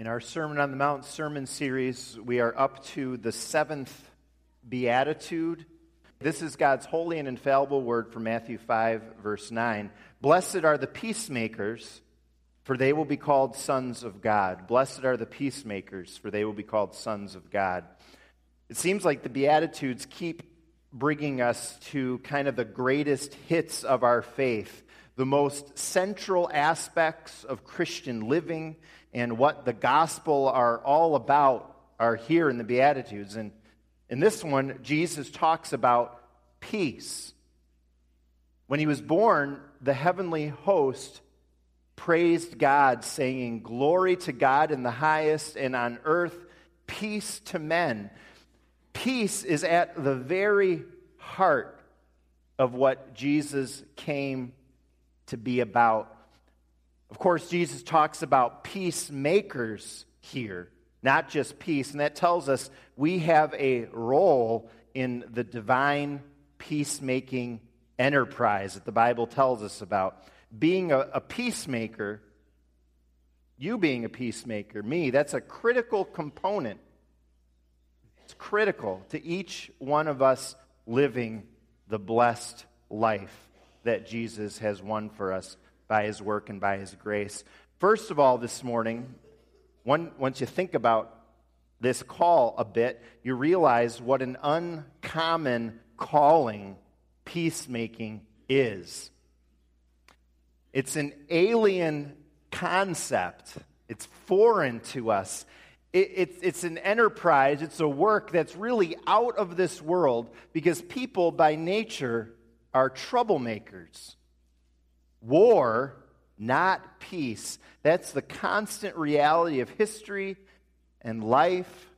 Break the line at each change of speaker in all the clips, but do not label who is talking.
In our Sermon on the Mount sermon series, we are up to the seventh beatitude. This is God's holy and infallible word from Matthew 5, verse 9. Blessed are the peacemakers, for they will be called sons of God. Blessed are the peacemakers, for they will be called sons of God. It seems like the Beatitudes keep bringing us to kind of the greatest hits of our faith, the most central aspects of Christian living and what the gospel are all about are here in the Beatitudes. And in this one, Jesus talks about peace. When he was born, the heavenly host praised God, saying, Glory to God in the highest, and on earth, peace to men. Peace is at the very heart of what Jesus came to be about of course, Jesus talks about peacemakers here, not just peace. And that tells us we have a role in the divine peacemaking enterprise that the Bible tells us about. Being a, a peacemaker, you being a peacemaker, me, that's a critical component. It's critical to each one of us living the blessed life that Jesus has won for us by his work and by his grace. First of all, this morning, one, once you think about this call a bit, you realize what an uncommon calling peacemaking is. It's an alien concept, it's foreign to us. It, it's, it's an enterprise, it's a work that's really out of this world because people by nature are troublemakers. War, not peace. That's the constant reality of history and life.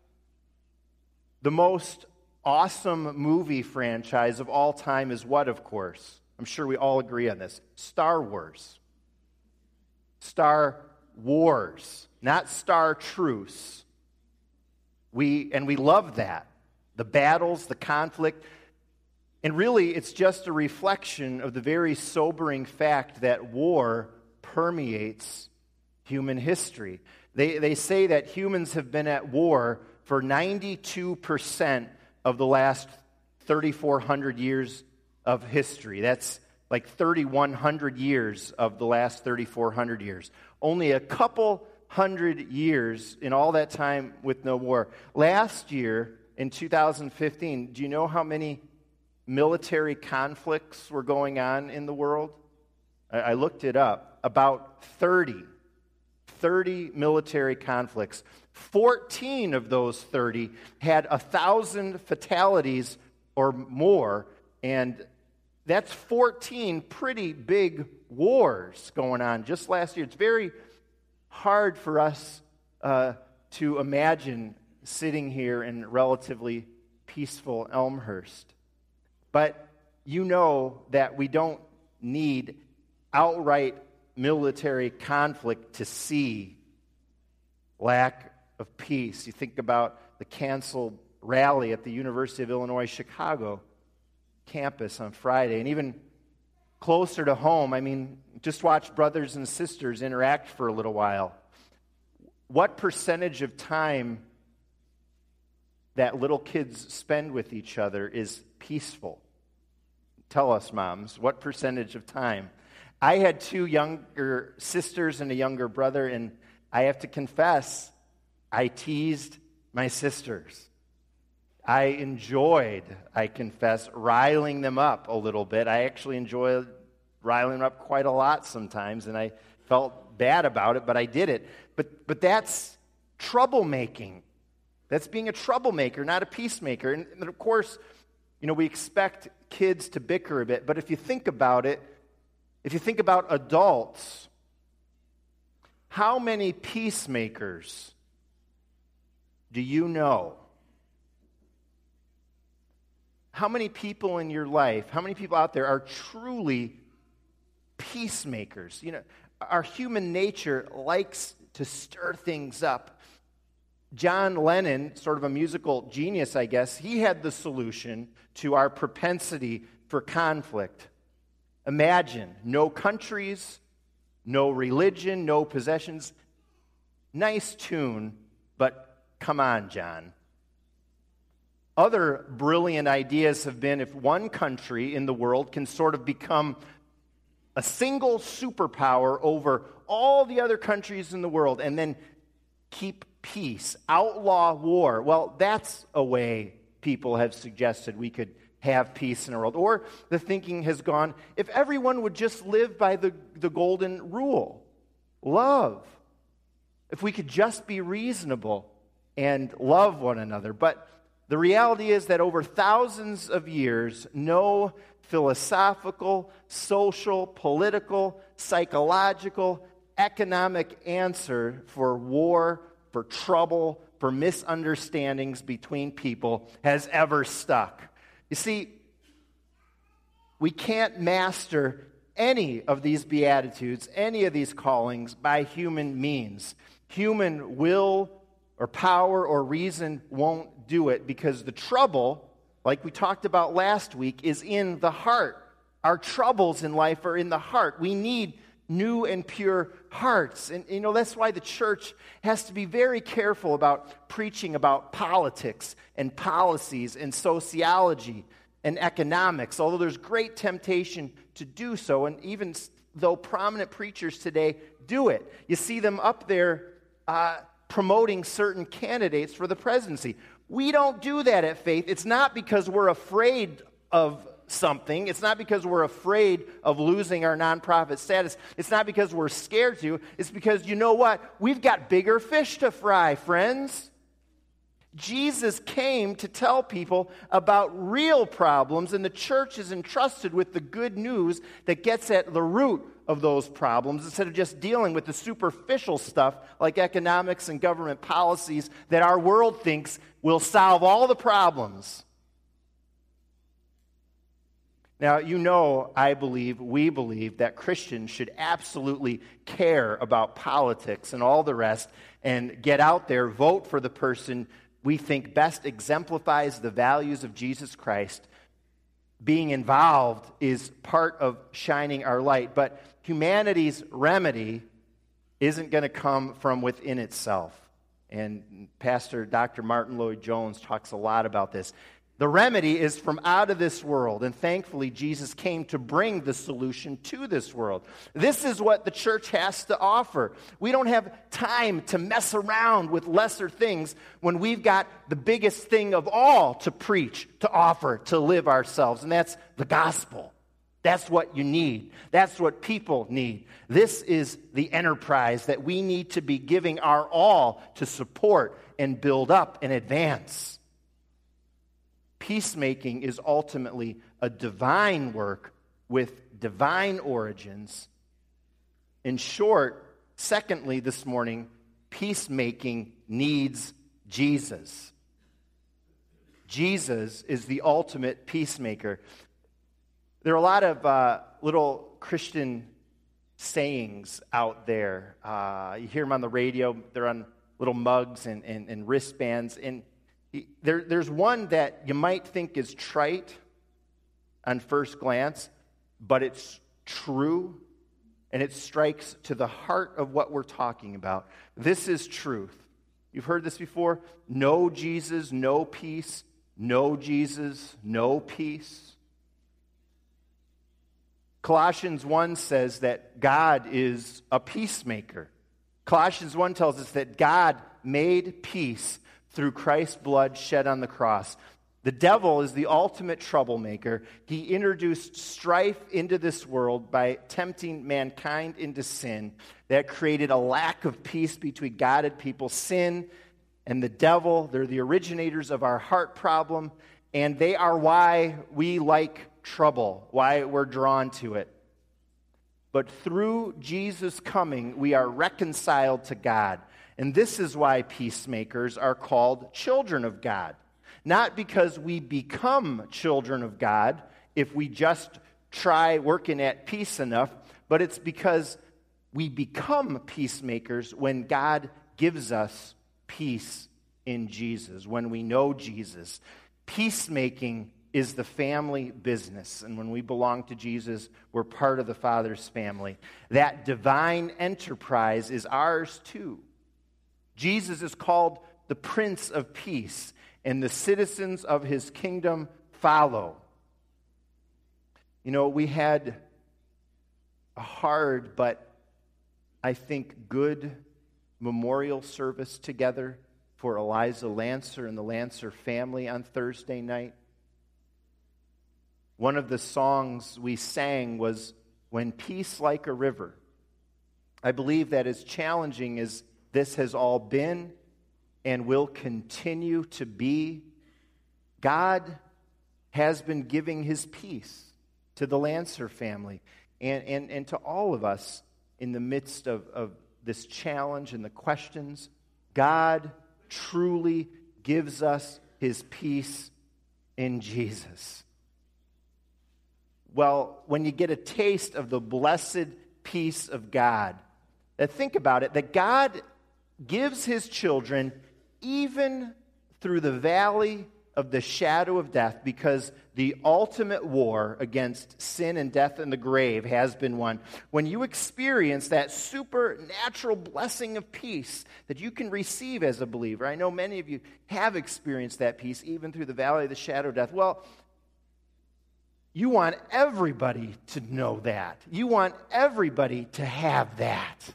The most awesome movie franchise of all time is what, of course? I'm sure we all agree on this Star Wars. Star Wars, not Star Truce. We, and we love that. The battles, the conflict. And really, it's just a reflection of the very sobering fact that war permeates human history. They, they say that humans have been at war for 92% of the last 3,400 years of history. That's like 3,100 years of the last 3,400 years. Only a couple hundred years in all that time with no war. Last year, in 2015, do you know how many military conflicts were going on in the world? I, looked it up. About 30. 30 military conflicts. 14 of those 30 had a thousand fatalities or more, and that's 14 pretty big wars going on just last year. It's very hard for us uh, to imagine sitting here in relatively peaceful Elmhurst. But you know that we don't need outright military conflict to see lack of peace. You think about the canceled rally at the University of Illinois Chicago campus on Friday, and even closer to home, I mean, just watch brothers and sisters interact for a little while. What percentage of time that little kids spend with each other is peaceful? Tell us, moms, what percentage of time? I had two younger sisters and a younger brother, and I have to confess, I teased my sisters. I enjoyed, I confess, riling them up a little bit. I actually enjoyed riling them up quite a lot sometimes, and I felt bad about it, but I did it. But, but that's troublemaking. That's being a troublemaker, not a peacemaker. And, of course, you know, we expect kids to bicker a bit, but if you think about it, if you think about adults, how many peacemakers do you know? How many people in your life, how many people out there are truly peacemakers? You know, our human nature likes to stir things up. John Lennon, sort of a musical genius, I guess, he had the solution to our propensity for conflict. Imagine no countries, no religion, no possessions. nice tune, but come on, John. Other brilliant ideas have been if one country in the world can sort of become a single superpower over all the other countries in the world and then keep peace, outlaw war. Well, that's a way people have suggested we could have peace in the world. Or the thinking has gone if everyone would just live by the, the golden rule love, if we could just be reasonable and love one another. But the reality is that over thousands of years, no philosophical, social, political, psychological, economic answer for war, for trouble, for misunderstandings between people has ever stuck. You see, we can't master any of these beatitudes, any of these callings by human means. Human will or power or reason won't do it because the trouble, like we talked about last week, is in the heart. Our troubles in life are in the heart. We need new and pure hearts. And you know, that's why the church has to be very careful about preaching about politics and policies and sociology and economics, although there's great temptation to do so. And even though prominent preachers today do it, you see them up there uh, promoting certain candidates for the presidency. We don't do that at faith. It's not because we're afraid of something. It's not because we're afraid of losing our nonprofit status. It's not because we're scared to. It's because you know what? We've got bigger fish to fry, friends. Jesus came to tell people about real problems, and the church is entrusted with the good news that gets at the root of those problems instead of just dealing with the superficial stuff like economics and government policies that our world thinks will solve all the problems. Now, you know, I believe, we believe that Christians should absolutely care about politics and all the rest and get out there, vote for the person we think best exemplifies the values of Jesus Christ. Being involved is part of shining our light, but humanity's remedy isn't going to come from within itself. And Pastor Dr. Martyn Lloyd-Jones talks a lot about this. The remedy is from out of this world, and thankfully, Jesus came to bring the solution to this world. This is what the church has to offer. We don't have time to mess around with lesser things when we've got the biggest thing of all to preach, to offer, to live ourselves, and that's the gospel. That's what you need. That's what people need. This is the enterprise that we need to be giving our all to support and build up and advance. Peacemaking is ultimately a divine work with divine origins. In short, secondly, this morning, peacemaking needs Jesus. Jesus is the ultimate peacemaker. There are a lot of uh, little Christian sayings out there. Uh, you hear them on the radio, they're on little mugs and, and, and wristbands. And there, there's one that you might think is trite on first glance, but it's true and it strikes to the heart of what we're talking about. This is truth. You've heard this before? No Jesus, no peace. No Jesus, no peace. Colossians 1 says that God is a peacemaker. Colossians 1 tells us that God made peace through Christ's blood shed on the cross. The devil is the ultimate troublemaker. He introduced strife into this world by tempting mankind into sin. That created a lack of peace between God and people. Sin and the devil, they're the originators of our heart problem, and they are why we like trouble, why we're drawn to it. But through Jesus' coming, we are reconciled to God. And this is why peacemakers are called children of God. Not because we become children of God if we just try working at peace enough, but it's because we become peacemakers when God gives us peace in Jesus, when we know Jesus. Peacemaking is the family business. And when we belong to Jesus, we're part of the Father's family. That divine enterprise is ours too. Jesus is called the Prince of Peace, and the citizens of his kingdom follow. You know, we had a hard but I think good memorial service together for Eliza Lancer and the Lancer family on Thursday night. One of the songs we sang was When Peace Like a River. I believe that as challenging as this has all been and will continue to be, God has been giving his peace to the Lancer family and, and, and to all of us in the midst of, of this challenge and the questions. God truly gives us his peace in Jesus. Well, when you get a taste of the blessed peace of God, think about it that God gives his children even through the valley of the shadow of death because the ultimate war against sin and death and the grave has been won. When you experience that supernatural blessing of peace that you can receive as a believer, I know many of you have experienced that peace even through the valley of the shadow of death. Well, you want everybody to know that. You want everybody to have that.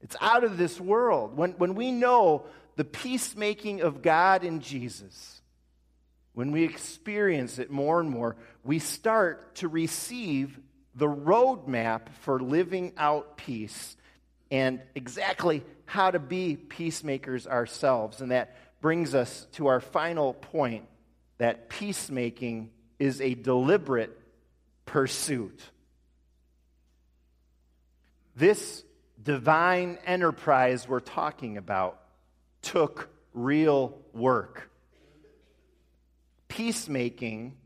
It's out of this world. When, when we know the peacemaking of God in Jesus, when we experience it more and more, we start to receive the roadmap for living out peace and exactly how to be peacemakers ourselves. And that brings us to our final point that peacemaking is a deliberate pursuit. This divine enterprise we're talking about took real work. Peacemaking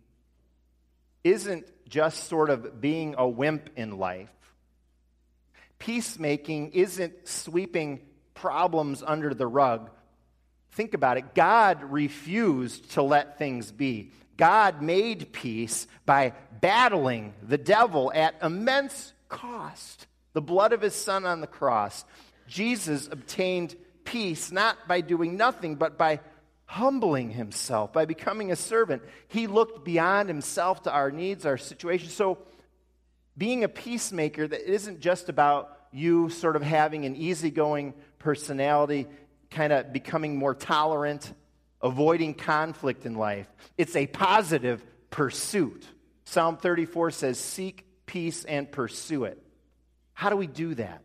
isn't just sort of being a wimp in life. Peacemaking isn't sweeping problems under the rug. Think about it. God refused to let things be. God made peace by battling the devil at immense cost the blood of his son on the cross, Jesus obtained peace not by doing nothing, but by humbling himself, by becoming a servant. He looked beyond himself to our needs, our situation. So, being a peacemaker, that isn't just about you sort of having an easygoing personality, kind of becoming more tolerant, avoiding conflict in life. It's a positive pursuit. Psalm 34 says, Seek peace and pursue it. How do we do that?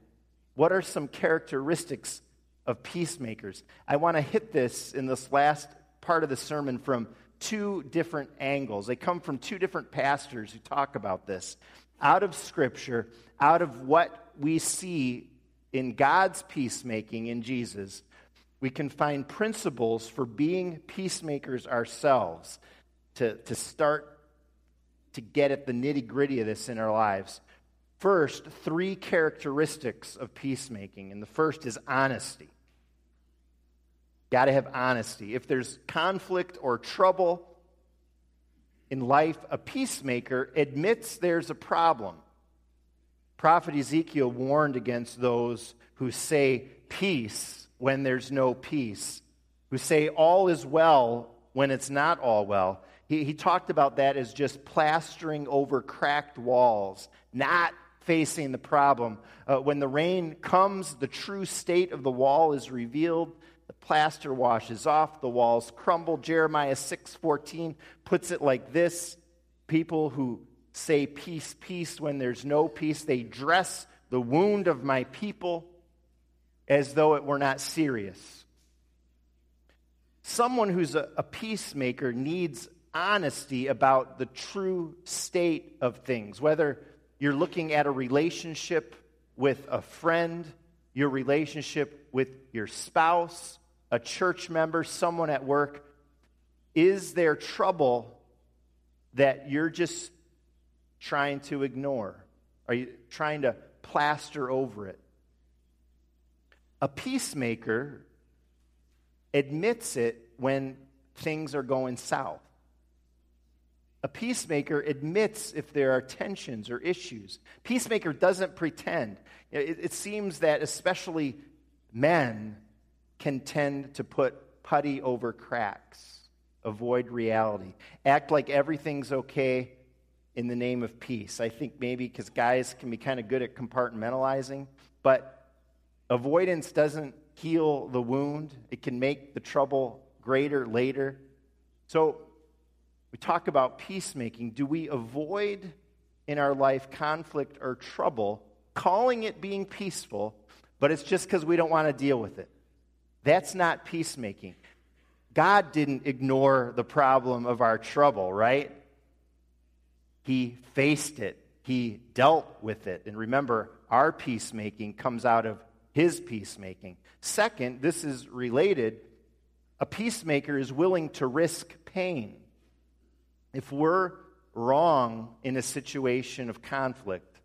What are some characteristics of peacemakers? I want to hit this in this last part of the sermon from two different angles. They come from two different pastors who talk about this. Out of Scripture, out of what we see in God's peacemaking in Jesus, we can find principles for being peacemakers ourselves to, to start to get at the nitty gritty of this in our lives. First, three characteristics of peacemaking, and the first is honesty. Got to have honesty. If there's conflict or trouble in life, a peacemaker admits there's a problem. Prophet Ezekiel warned against those who say peace when there's no peace, who say all is well when it's not all well. He, he talked about that as just plastering over cracked walls, not facing the problem. Uh, when the rain comes, the true state of the wall is revealed. The plaster washes off, the walls crumble. Jeremiah 6:14 puts it like this: People who say peace, peace when there's no peace, they dress the wound of my people as though it were not serious. Someone who's a, a peacemaker needs honesty about the true state of things, whether you're looking at a relationship with a friend, your relationship with your spouse, a church member, someone at work. Is there trouble that you're just trying to ignore? Are you trying to plaster over it? A peacemaker admits it when things are going south. A peacemaker admits if there are tensions or issues. Peacemaker doesn't pretend. It, it seems that especially men can tend to put putty over cracks, avoid reality, act like everything's okay in the name of peace. I think maybe because guys can be kind of good at compartmentalizing, but avoidance doesn't heal the wound, it can make the trouble greater later. So, we talk about peacemaking. Do we avoid in our life conflict or trouble, calling it being peaceful, but it's just because we don't want to deal with it? That's not peacemaking. God didn't ignore the problem of our trouble, right? He faced it, He dealt with it. And remember, our peacemaking comes out of His peacemaking. Second, this is related a peacemaker is willing to risk pain. If we're wrong in a situation of conflict,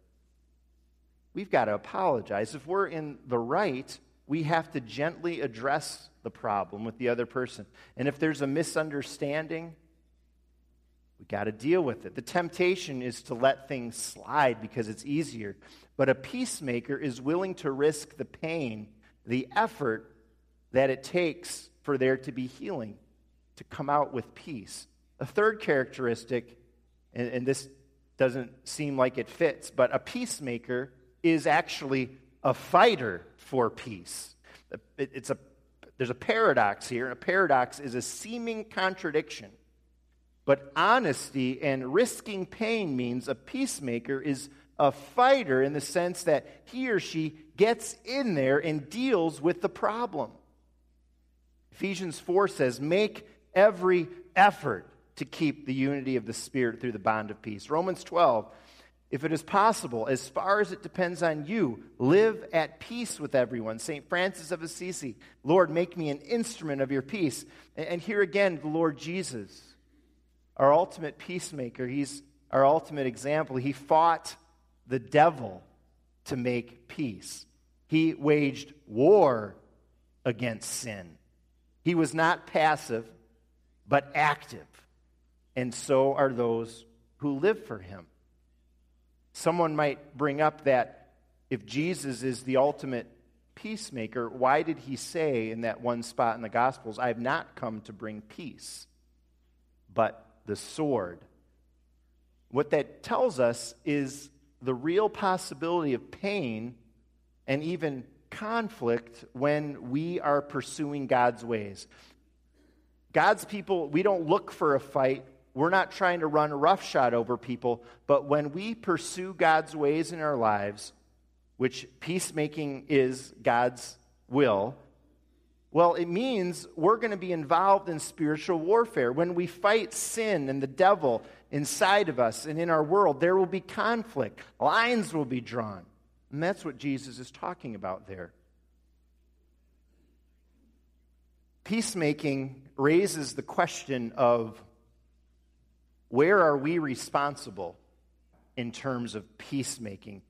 we've got to apologize. If we're in the right, we have to gently address the problem with the other person. And if there's a misunderstanding, we got to deal with it. The temptation is to let things slide because it's easier. But a peacemaker is willing to risk the pain, the effort that it takes for there to be healing, to come out with peace. A third characteristic, and, and this doesn't seem like it fits, but a peacemaker is actually a fighter for peace. It, it's a, there's a paradox here, and a paradox is a seeming contradiction. But honesty and risking pain means a peacemaker is a fighter in the sense that he or she gets in there and deals with the problem. Ephesians 4 says, Make every effort to keep the unity of the Spirit through the bond of peace. Romans 12, if it is possible, as far as it depends on you, live at peace with everyone. St. Francis of Assisi, Lord, make me an instrument of your peace. And here again, the Lord Jesus, our ultimate peacemaker, he's our ultimate example. He fought the devil to make peace, he waged war against sin. He was not passive, but active. And so are those who live for him. Someone might bring up that if Jesus is the ultimate peacemaker, why did he say in that one spot in the Gospels, I have not come to bring peace, but the sword? What that tells us is the real possibility of pain and even conflict when we are pursuing God's ways. God's people, we don't look for a fight. We're not trying to run roughshod over people. But when we pursue God's ways in our lives, which peacemaking is God's will, well, it means we're going to be involved in spiritual warfare. When we fight sin and the devil inside of us and in our world, there will be conflict. Lines will be drawn. And that's what Jesus is talking about there. Peacemaking raises the question of where are we responsible in terms of peacemaking?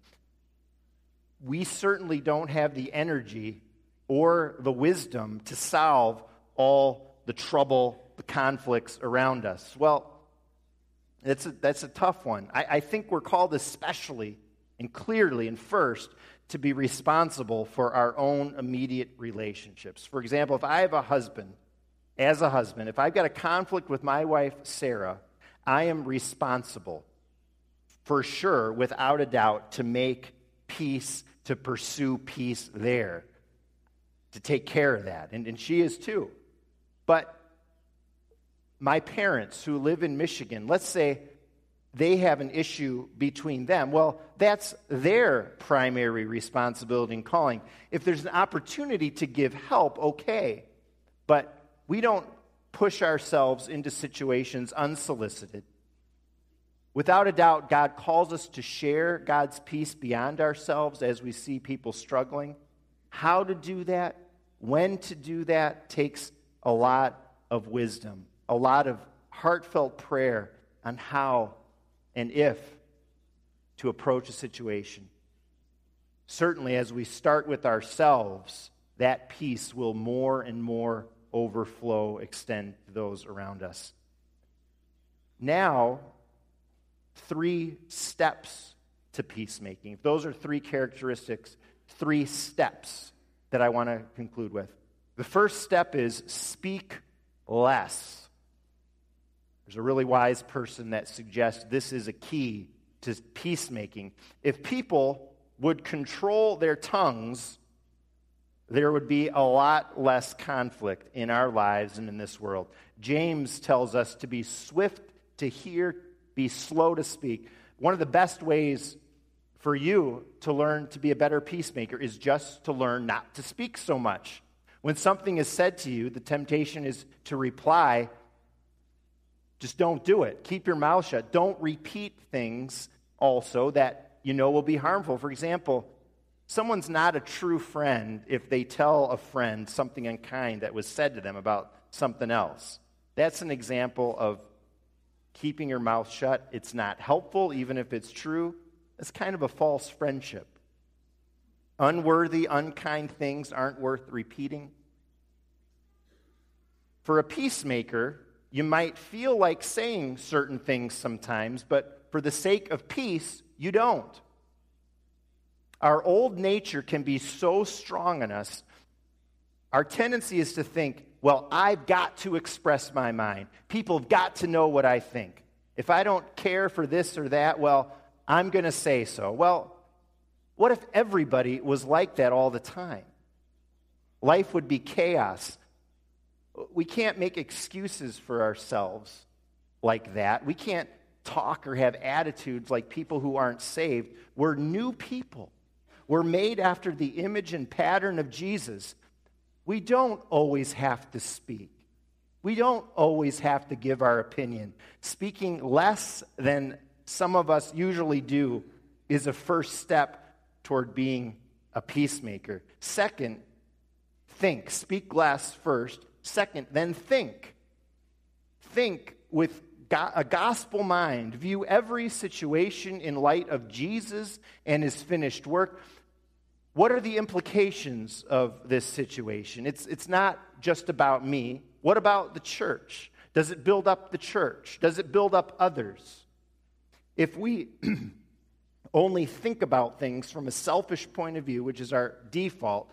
We certainly don't have the energy or the wisdom to solve all the trouble, the conflicts around us. Well, that's a, that's a tough one. I, I think we're called especially and clearly and first to be responsible for our own immediate relationships. For example, if I have a husband, as a husband, if I've got a conflict with my wife, Sarah, I am responsible for sure, without a doubt, to make peace, to pursue peace there, to take care of that. And, and she is too. But my parents who live in Michigan, let's say they have an issue between them. Well, that's their primary responsibility and calling. If there's an opportunity to give help, okay. But we don't push ourselves into situations unsolicited. Without a doubt, God calls us to share God's peace beyond ourselves as we see people struggling. How to do that, when to do that, takes a lot of wisdom, a lot of heartfelt prayer on how and if to approach a situation. Certainly, as we start with ourselves, that peace will more and more overflow, extend to those around us. Now, three steps to peacemaking. Those are three characteristics, three steps that I want to conclude with. The first step is speak less. There's a really wise person that suggests this is a key to peacemaking. If people would control their tongues, there would be a lot less conflict in our lives and in this world. James tells us to be swift to hear, be slow to speak. One of the best ways for you to learn to be a better peacemaker is just to learn not to speak so much. When something is said to you, the temptation is to reply. Just don't do it. Keep your mouth shut. Don't repeat things also that you know will be harmful. For example, someone's not a true friend if they tell a friend something unkind that was said to them about something else. That's an example of keeping your mouth shut. It's not helpful, even if it's true. It's kind of a false friendship. Unworthy, unkind things aren't worth repeating. For a peacemaker, you might feel like saying certain things sometimes, but for the sake of peace, you don't. Our old nature can be so strong in us. Our tendency is to think, well, I've got to express my mind. People have got to know what I think. If I don't care for this or that, well, I'm going to say so. Well, what if everybody was like that all the time? Life would be chaos. We can't make excuses for ourselves like that. We can't talk or have attitudes like people who aren't saved. We're new people. We're made after the image and pattern of Jesus. We don't always have to speak. We don't always have to give our opinion. Speaking less than some of us usually do is a first step toward being a peacemaker. Second, think. Speak less first. Second, then think. Think with a gospel mind. View every situation in light of Jesus and his finished work. What are the implications of this situation? It's, it's not just about me. What about the church? Does it build up the church? Does it build up others? If we only think about things from a selfish point of view, which is our default,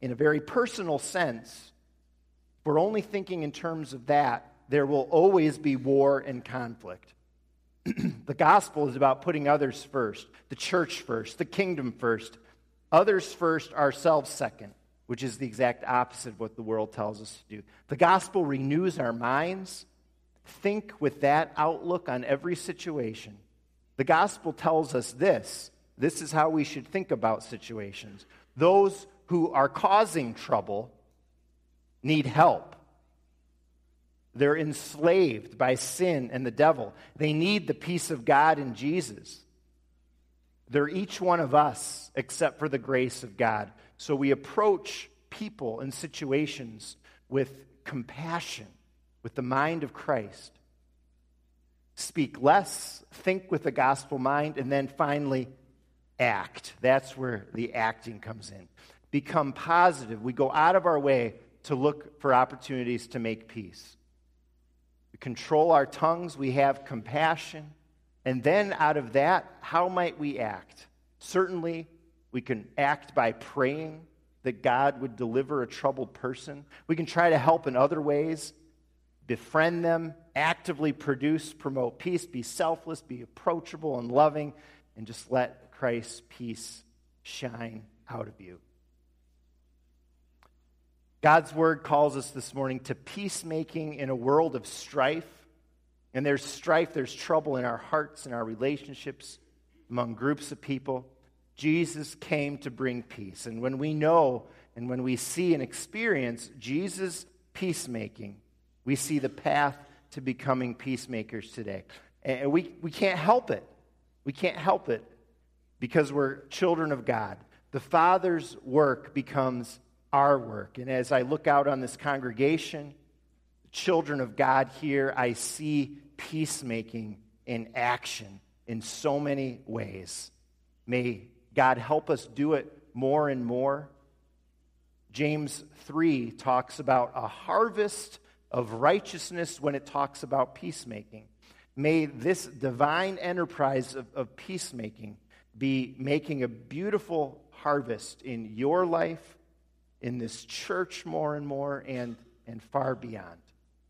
in a very personal sense, we're only thinking in terms of that, there will always be war and conflict. the gospel is about putting others first, the church first, the kingdom first, others first, ourselves second, which is the exact opposite of what the world tells us to do. The gospel renews our minds Think with that outlook on every situation. The gospel tells us this. This is how we should think about situations. Those who are causing trouble need help. They're enslaved by sin and the devil. They need the peace of God in Jesus. They're each one of us except for the grace of God. So we approach people and situations with compassion with the mind of Christ. Speak less, think with a gospel mind, and then finally, act. That's where the acting comes in. Become positive. We go out of our way to look for opportunities to make peace. Control our tongues, we have compassion, and then out of that, how might we act? Certainly, we can act by praying that God would deliver a troubled person. We can try to help in other ways befriend them, actively produce, promote peace, be selfless, be approachable and loving, and just let Christ's peace shine out of you. God's word calls us this morning to peacemaking in a world of strife. And there's strife, there's trouble in our hearts and our relationships among groups of people. Jesus came to bring peace. And when we know and when we see and experience Jesus' peacemaking, we see the path to becoming peacemakers today. And we, we can't help it. We can't help it because we're children of God. The Father's work becomes our work. And as I look out on this congregation, children of God here, I see peacemaking in action in so many ways. May God help us do it more and more. James 3 talks about a harvest of righteousness when it talks about peacemaking. May this divine enterprise of, of peacemaking be making a beautiful harvest in your life in this church more and more and, and far beyond.